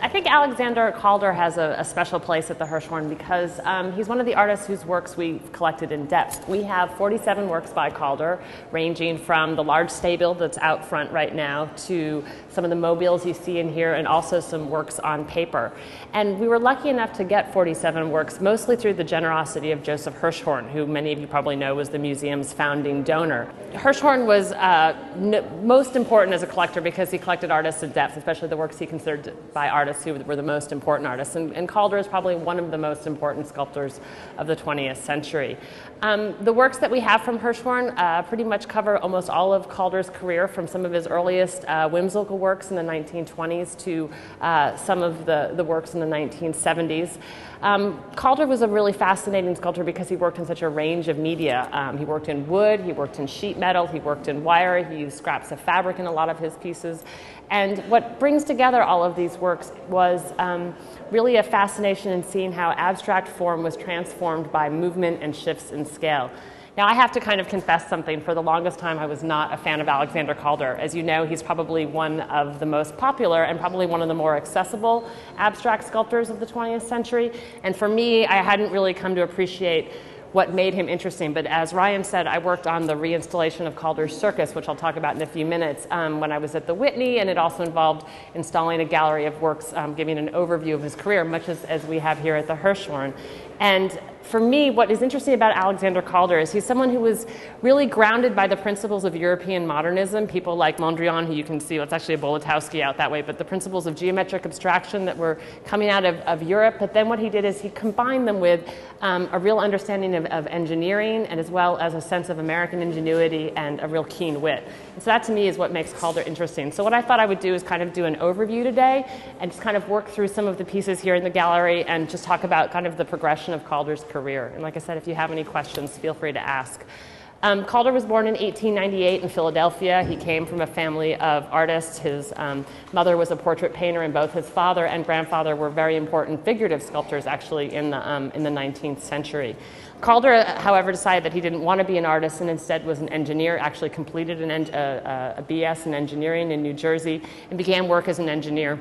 I think Alexander Calder has a, a, special place at the Hirshhorn because um, he's one of the artists whose works we've collected in depth. We have 47 works by Calder, ranging from the large stabile that's out front right now to some of the mobiles you see in here, and also some works on paper. And we were lucky enough to get 47 works, mostly through the generosity of Joseph Hirshhorn, who many of you probably know was the museum's founding donor. Hirshhorn was uh, most important as a collector because he collected artists in depth, especially the works he considered by artists who were the most important artists. And, and Calder is probably one of the most important sculptors of the 20th century. Um, the works that we have from Hirshhorn uh, pretty much cover almost all of Calder's career, from some of his earliest uh, whimsical works in the 1920s to uh, some of the, the works in the 1970s. Um, Calder was a really fascinating sculptor because he worked in such a range of media. Um, he worked in wood, he worked in sheet metal, he worked in wire, he used scraps of fabric in a lot of his pieces. And what brings together all of these works was um, really a fascination in seeing how abstract form was transformed by movement and shifts in scale. Now, I have to kind of confess something. For the longest time, I was not a fan of Alexander Calder. As you know, he's probably one of the most popular and probably one of the more accessible abstract sculptors of the 20th century. And for me, I hadn't really come to appreciate what made him interesting. But as Ryan said, I worked on the reinstallation of Calder's Circus, which I'll talk about in a few minutes, um, when I was at the Whitney, and it also involved installing a gallery of works um, giving an overview of his career, much as, as we have here at the Hirshhorn. And for me, what is interesting about Alexander Calder is he's someone who was really grounded by the principles of European modernism. People like Mondrian, who you can see, it's actually a Bolotowsky out that way, but the principles of geometric abstraction that were coming out of, of Europe. But then what he did is he combined them with um, a real understanding of, of, engineering and as well as a sense of American ingenuity and a real keen wit. And so that to me is what makes Calder interesting. So what I thought I would do is kind of do an overview today and just kind of work through some of the pieces here in the gallery and just talk about kind of the progression of Calder's career. And like I said, if you have any questions, feel free to ask. Um, Calder was born in 1898 in Philadelphia. He came from a family of artists. His um, mother was a portrait painter, and both his father and grandfather were very important figurative sculptors, actually, in the, um, in the 19th century. Calder, however, decided that he didn't want to be an artist and instead was an engineer, actually completed an uh, uh, a BS in engineering in New Jersey, and began work as an engineer.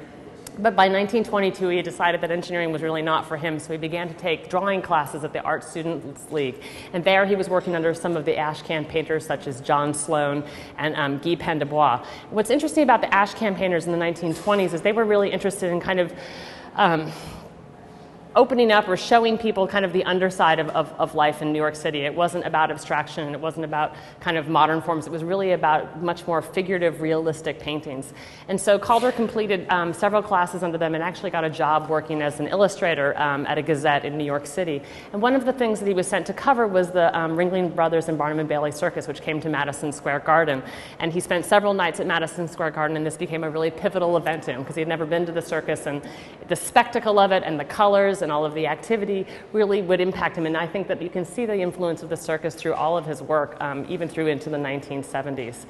But by 1922, he decided that engineering was really not for him, so he began to take drawing classes at the Art Students League. And there he was working under some of the Ashcan painters, such as John Sloan and um, Guy Pène du Bois. What's interesting about the Ashcan painters in the 1920s is they were really interested in kind of um, opening up or showing people kind of the underside of, of, of, life in New York City. It wasn't about abstraction, it wasn't about kind of modern forms, it was really about much more figurative, realistic paintings. And so Calder completed um, several classes under them and actually got a job working as an illustrator um, at a gazette in New York City. And one of the things that he was sent to cover was the um, Ringling Brothers and Barnum and Bailey Circus, which came to Madison Square Garden. And he spent several nights at Madison Square Garden, and this became a really pivotal event to him because he had never been to the circus, and the spectacle of it and the colors and all of the activity really would impact him. And I think that you can see the influence of the circus through all of his work, um, even through into the 1970s.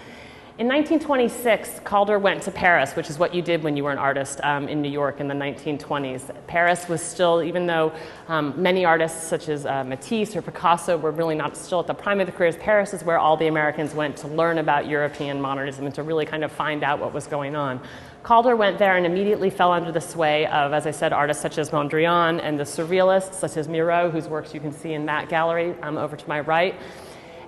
In 1926, Calder went to Paris, which is what you did when you were an artist um, in New York in the 1920s. Paris was still, even though um, many artists such as uh, Matisse or Picasso were really not still at the prime of their careers, Paris is where all the Americans went to learn about European modernism and to really kind of find out what was going on. Calder went there and immediately fell under the sway of, as I said, artists such as Mondrian and the surrealists, such as Miro, whose works you can see in that gallery um, over to my right.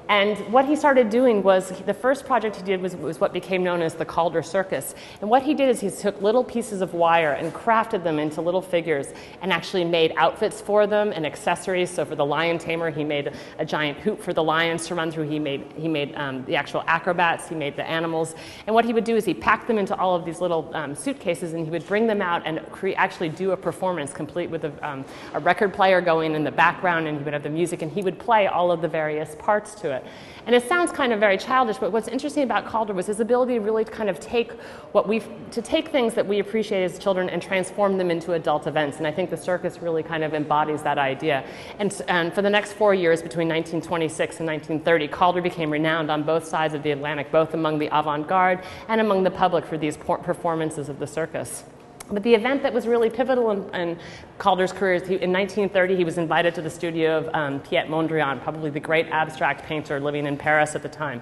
And what he started doing was the first project he did was, was what became known as the Calder Circus. And what he did is he took little pieces of wire and crafted them into little figures and actually made outfits for them and accessories. So for the lion tamer, he made a giant hoop for the lions to run through. He made, he made um, the actual acrobats, he made the animals. And what he would do is he packed them into all of these little um, suitcases and he would bring them out and cre- actually do a performance complete with a, um, a record player going in the background and he would have the music and he would play all of the various parts to it it. And it sounds kind of very childish, but what's interesting about Calder was his ability to really kind of take what we to take things that we appreciate as children and transform them into adult events. And I think the circus really kind of embodies that idea. And, and for the next four years, between 1926 and 1930, Calder became renowned on both sides of the Atlantic, both among the avant-garde and among the public for these performances of the circus. But the event that was really pivotal in, in Calder's career is he, in 1930 he was invited to the studio of um, Piet Mondrian, probably the great abstract painter living in Paris at the time.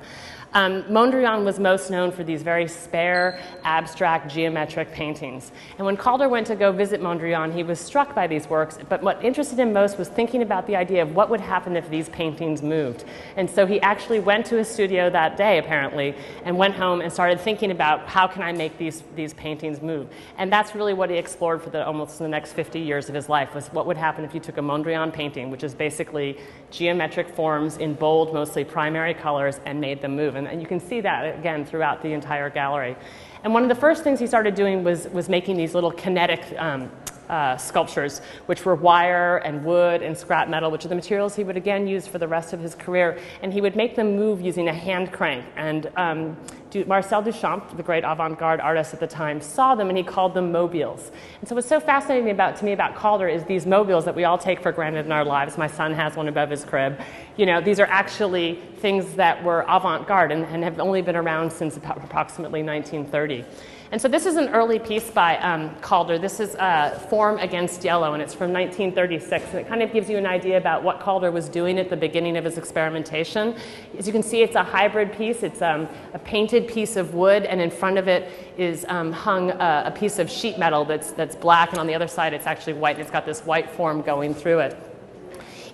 Um, Mondrian was most known for these very spare, abstract, geometric paintings. And when Calder went to go visit Mondrian, he was struck by these works, but what interested him most was thinking about the idea of what would happen if these paintings moved. And so he actually went to his studio that day, apparently, and went home and started thinking about how can I make these, these paintings move. And that's really what he explored for the, almost the next 50 years of his life, was what would happen if you took a Mondrian painting, which is basically geometric forms in bold, mostly primary colors, and made them move. And, and you can see that, again, throughout the entire gallery. And one of the first things he started doing was, was making these little kinetic um, uh, sculptures, which were wire and wood and scrap metal, which are the materials he would again use for the rest of his career. And he would make them move using a hand crank. And um, Marcel Duchamp, the great avant-garde artist at the time, saw them and he called them mobiles. And so what's so fascinating about, to me about Calder is these mobiles that we all take for granted in our lives. My son has one above his crib. You know, these are actually things that were avant-garde and, and have only been around since approximately 1930. And so this is an early piece by um, Calder. This is uh, Form Against Yellow, and it's from 1936. And it kind of gives you an idea about what Calder was doing at the beginning of his experimentation. As you can see, it's a hybrid piece. It's um, a painted piece of wood, and in front of it is um, hung a, a piece of sheet metal that's, that's black, and on the other side it's actually white, and it's got this white form going through it.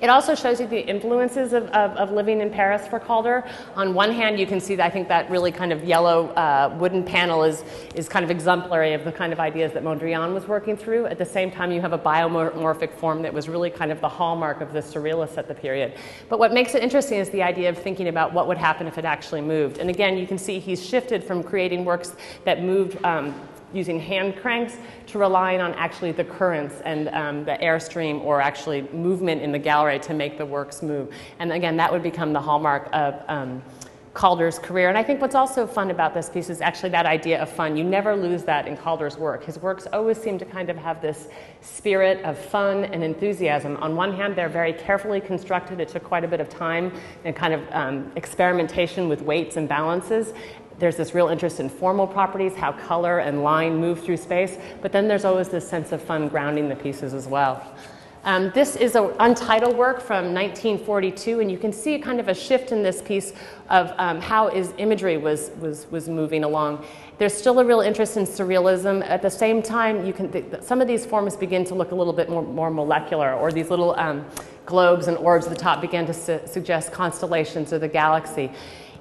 It also shows you the influences of, of, of, living in Paris for Calder. On one hand, you can see that I think that really kind of yellow uh, wooden panel is, is kind of exemplary of the kind of ideas that Mondrian was working through. At the same time, you have a biomorphic form that was really kind of the hallmark of the surrealists at the period. But what makes it interesting is the idea of thinking about what would happen if it actually moved. And again, you can see he's shifted from creating works that moved um, using hand cranks to relying on actually the currents and um, the airstream or actually movement in the gallery to make the works move. And again, that would become the hallmark of um, Calder's career. And I think what's also fun about this piece is actually that idea of fun. You never lose that in Calder's work. His works always seem to kind of have this spirit of fun and enthusiasm. On one hand, they're very carefully constructed. It took quite a bit of time and kind of um, experimentation with weights and balances. There's this real interest in formal properties, how color and line move through space, but then there's always this sense of fun grounding the pieces as well. Um, this is an untitled work from 1942, and you can see kind of a shift in this piece of um, how his imagery was, was, was moving along. There's still a real interest in surrealism. At the same time, you can th- some of these forms begin to look a little bit more, more molecular, or these little um, globes and orbs at the top begin to su- suggest constellations or the galaxy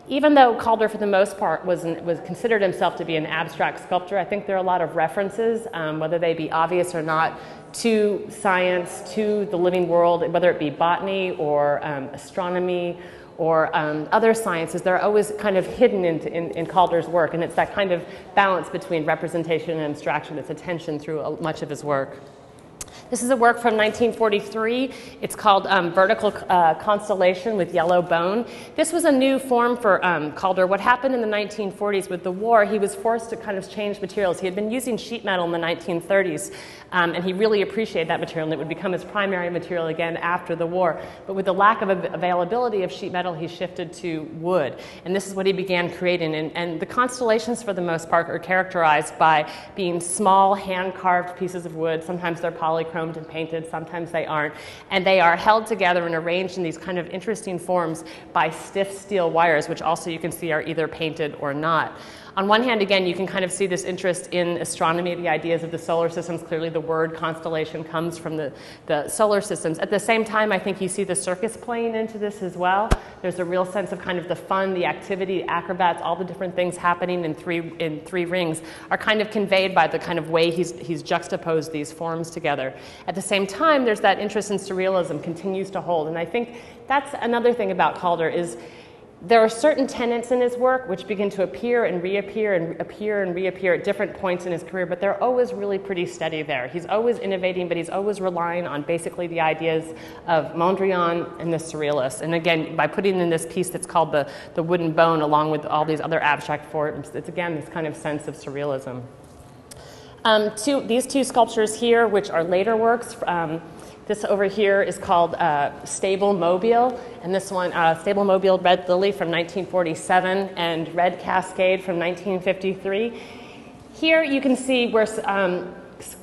even though Calder, for the most part, was, was considered himself to be an abstract sculptor, I think there are a lot of references, um, whether they be obvious or not, to science, to the living world, whether it be botany or um, astronomy or um, other sciences. They're always kind of hidden in, in, in, Calder's work, and it's that kind of balance between representation and abstraction that's attention through much of his work. This is a work from 1943. It's called um, Vertical uh, Constellation with Yellow Bone. This was a new form for um, Calder. What happened in the 1940s with the war, he was forced to kind of change materials. He had been using sheet metal in the 1930s, um, and he really appreciated that material, and it would become his primary material again after the war. But with the lack of availability of sheet metal, he shifted to wood. And this is what he began creating. And, and the constellations, for the most part, are characterized by being small, hand carved pieces of wood. Sometimes they're polychrome chromed and painted, sometimes they aren't. And they are held together and arranged in these kind of interesting forms by stiff steel wires, which also you can see are either painted or not on one hand, again, you can kind of see this interest in astronomy, the ideas of the solar systems. Clearly, the word constellation comes from the, the solar systems. At the same time, I think you see the circus playing into this as well. There's a real sense of kind of the fun, the activity, acrobats, all the different things happening in three, in three rings are kind of conveyed by the kind of way he's, he's juxtaposed these forms together. At the same time, there's that interest in surrealism continues to hold. And I think that's another thing about Calder is there are certain tenets in his work which begin to appear and reappear and appear and reappear at different points in his career, but they're always really pretty steady there. He's always innovating, but he's always relying on basically the ideas of Mondrian and the Surrealists. And again, by putting in this piece that's called the, the Wooden Bone, along with all these other abstract forms, it's again this kind of sense of surrealism. Um, two, these two sculptures here, which are later works, um, this over here is called uh, Stable Mobile, and this one, uh, Stable Mobile Red Lily from 1947 and Red Cascade from 1953. Here you can see where um,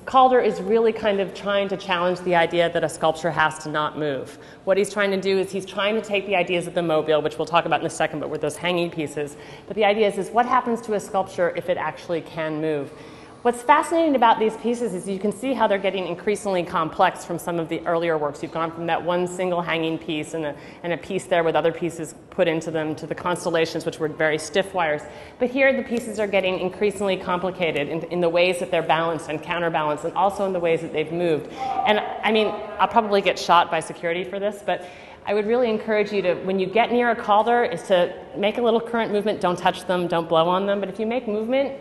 Calder is really kind of trying to challenge the idea that a sculpture has to not move. What he's trying to do is he's trying to take the ideas of the mobile, which we'll talk about in a second, but with those hanging pieces. But the idea is, is what happens to a sculpture if it actually can move? What's fascinating about these pieces is you can see how they're getting increasingly complex from some of the earlier works. You've gone from that one single hanging piece and a, and a piece there with other pieces put into them to the constellations, which were very stiff wires. But here the pieces are getting increasingly complicated in, in the ways that they're balanced and counterbalanced, and also in the ways that they've moved. And I mean, I'll probably get shot by security for this, but I would really encourage you to, when you get near a calder, is to make a little current movement. Don't touch them, don't blow on them. But if you make movement,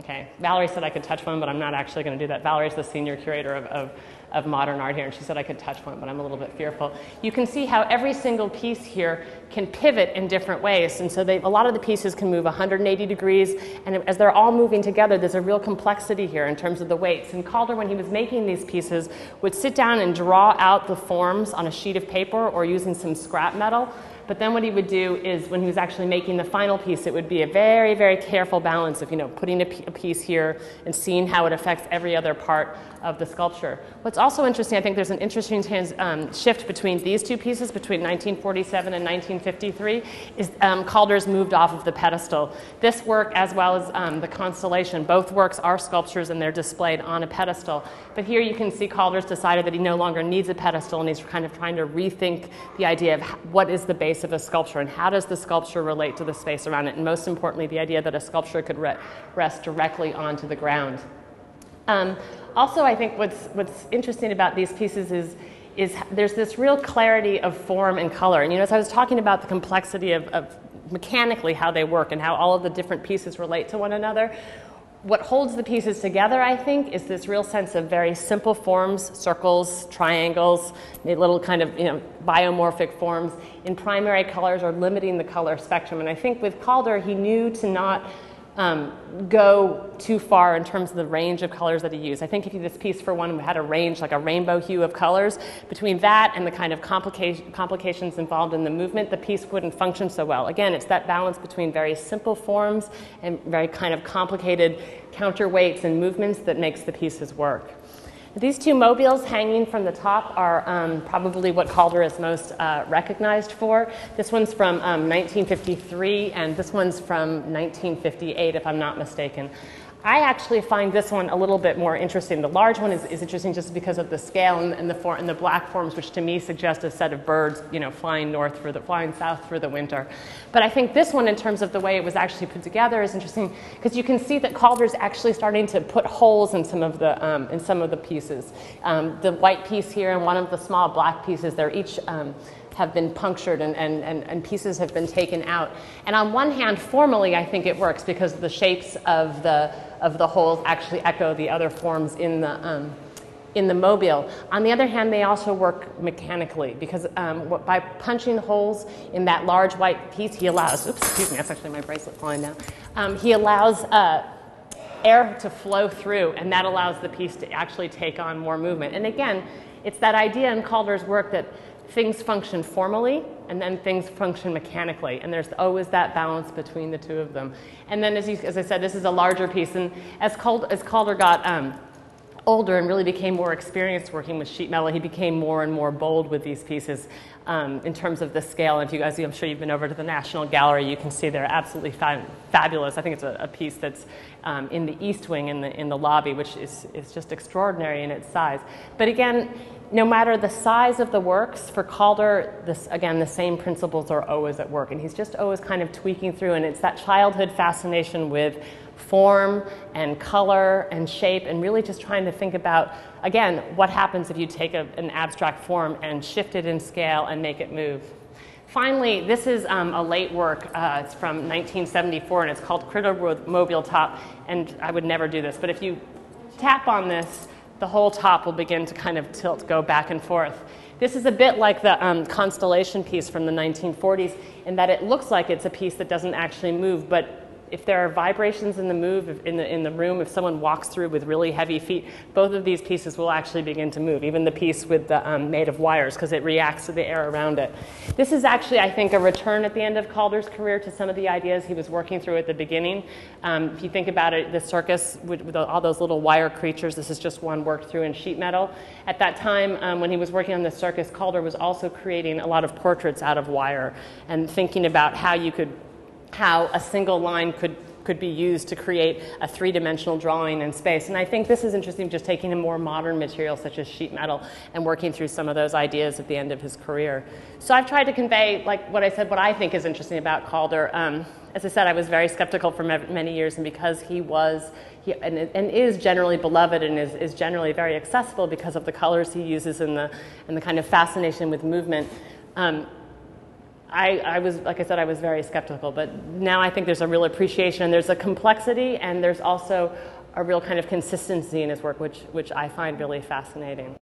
Okay, Valerie said I could touch one, but I'm not actually going to do that. Valerie's the senior curator of, of, of, modern art here, and she said I could touch one, but I'm a little bit fearful. You can see how every single piece here can pivot in different ways, and so they, a lot of the pieces can move 180 degrees, and as they're all moving together, there's a real complexity here in terms of the weights. And Calder, when he was making these pieces, would sit down and draw out the forms on a sheet of paper or using some scrap metal but then what he would do is when he was actually making the final piece, it would be a very, very careful balance of, you know, putting a, piece here and seeing how it affects every other part of the sculpture. What's also interesting, I think there's an interesting trans, um, shift between these two pieces, between 1947 and 1953, is um, Calder's moved off of the pedestal. This work, as well as um, the Constellation, both works are sculptures and they're displayed on a pedestal. But here you can see Calder's decided that he no longer needs a pedestal and he's kind of trying to rethink the idea of what is the base of a sculpture and how does the sculpture relate to the space around it, and most importantly, the idea that a sculpture could re- rest directly onto the ground. Um, also, I think what's, what's interesting about these pieces is, is there's this real clarity of form and color. And you know, as I was talking about the complexity of, of mechanically how they work and how all of the different pieces relate to one another, what holds the pieces together, I think, is this real sense of very simple forms, circles, triangles, little kind of you know, biomorphic forms in primary colors or limiting the color spectrum. And I think with Calder, he knew to not um, go too far in terms of the range of colors that he used. I think if this piece, for one, had a range, like a rainbow hue of colors, between that and the kind of complica- complications involved in the movement, the piece wouldn't function so well. Again, it's that balance between very simple forms and very kind of complicated counterweights and movements that makes the pieces work. These two mobiles hanging from the top are um, probably what Calder is most uh, recognized for. This one's from um, 1953, and this one's from 1958, if I'm not mistaken. I actually find this one a little bit more interesting. The large one is, is interesting just because of the scale and, and the for, and the black forms, which to me suggest a set of birds, you know, flying north for the flying south for the winter. But I think this one, in terms of the way it was actually put together, is interesting because you can see that Calder's actually starting to put holes in some of the um, in some of the pieces. Um, the white piece here and one of the small black pieces, they're each um, have been punctured and, and, and, and, pieces have been taken out. And on one hand, formally, I think it works because the shapes of the, of the holes actually echo the other forms in the, um, in the mobile. On the other hand, they also work mechanically because um, by punching holes in that large white piece, he allows, oops, excuse me, that's actually my bracelet falling down. Um, he allows uh, air to flow through, and that allows the piece to actually take on more movement. And again, it's that idea in Calder's work that things function formally and then things function mechanically. And there's always that balance between the two of them. And then, as, you, as I said, this is a larger piece. And as, Cald, as Calder got um, older and really became more experienced working with sheet metal, he became more and more bold with these pieces um, in terms of the scale. And if you guys, I'm sure you've been over to the National Gallery, you can see they're absolutely fa- fabulous. I think it's a, a piece that's um, in the East Wing in the, in the lobby, which is, is just extraordinary in its size. But again, no matter the size of the works, for Calder, this, again, the same principles are always at work. And he's just always kind of tweaking through. And it's that childhood fascination with form and color and shape, and really just trying to think about, again, what happens if you take a, an abstract form and shift it in scale and make it move. Finally, this is um, a late work. Uh, it's from 1974, and it's called Mobile Top. And I would never do this, but if you tap on this, the whole top will begin to kind of tilt, go back and forth. This is a bit like the um, constellation piece from the 1940s in that it looks like it's a piece that doesn't actually move, but if there are vibrations in the move in the in the room, if someone walks through with really heavy feet, both of these pieces will actually begin to move. Even the piece with the um, made of wires because it reacts to the air around it. This is actually, I think, a return at the end of Calder's career to some of the ideas he was working through at the beginning. Um, if you think about it, the circus with, with, all those little wire creatures. This is just one worked through in sheet metal. At that time, um, when he was working on the circus, Calder was also creating a lot of portraits out of wire and thinking about how you could how a single line could could be used to create a three-dimensional drawing in space. And I think this is interesting, just taking a more modern material such as sheet metal and working through some of those ideas at the end of his career. So I've tried to convey, like what I said, what I think is interesting about Calder. Um, as I said, I was very skeptical for many years, and because he was he, and, and, is generally beloved and is, is generally very accessible because of the colors he uses and the, and the kind of fascination with movement. Um, I, I, was, like I said, I was very skeptical, but now I think there's a real appreciation. And there's a complexity, and there's also a real kind of consistency in his work, which, which I find really fascinating.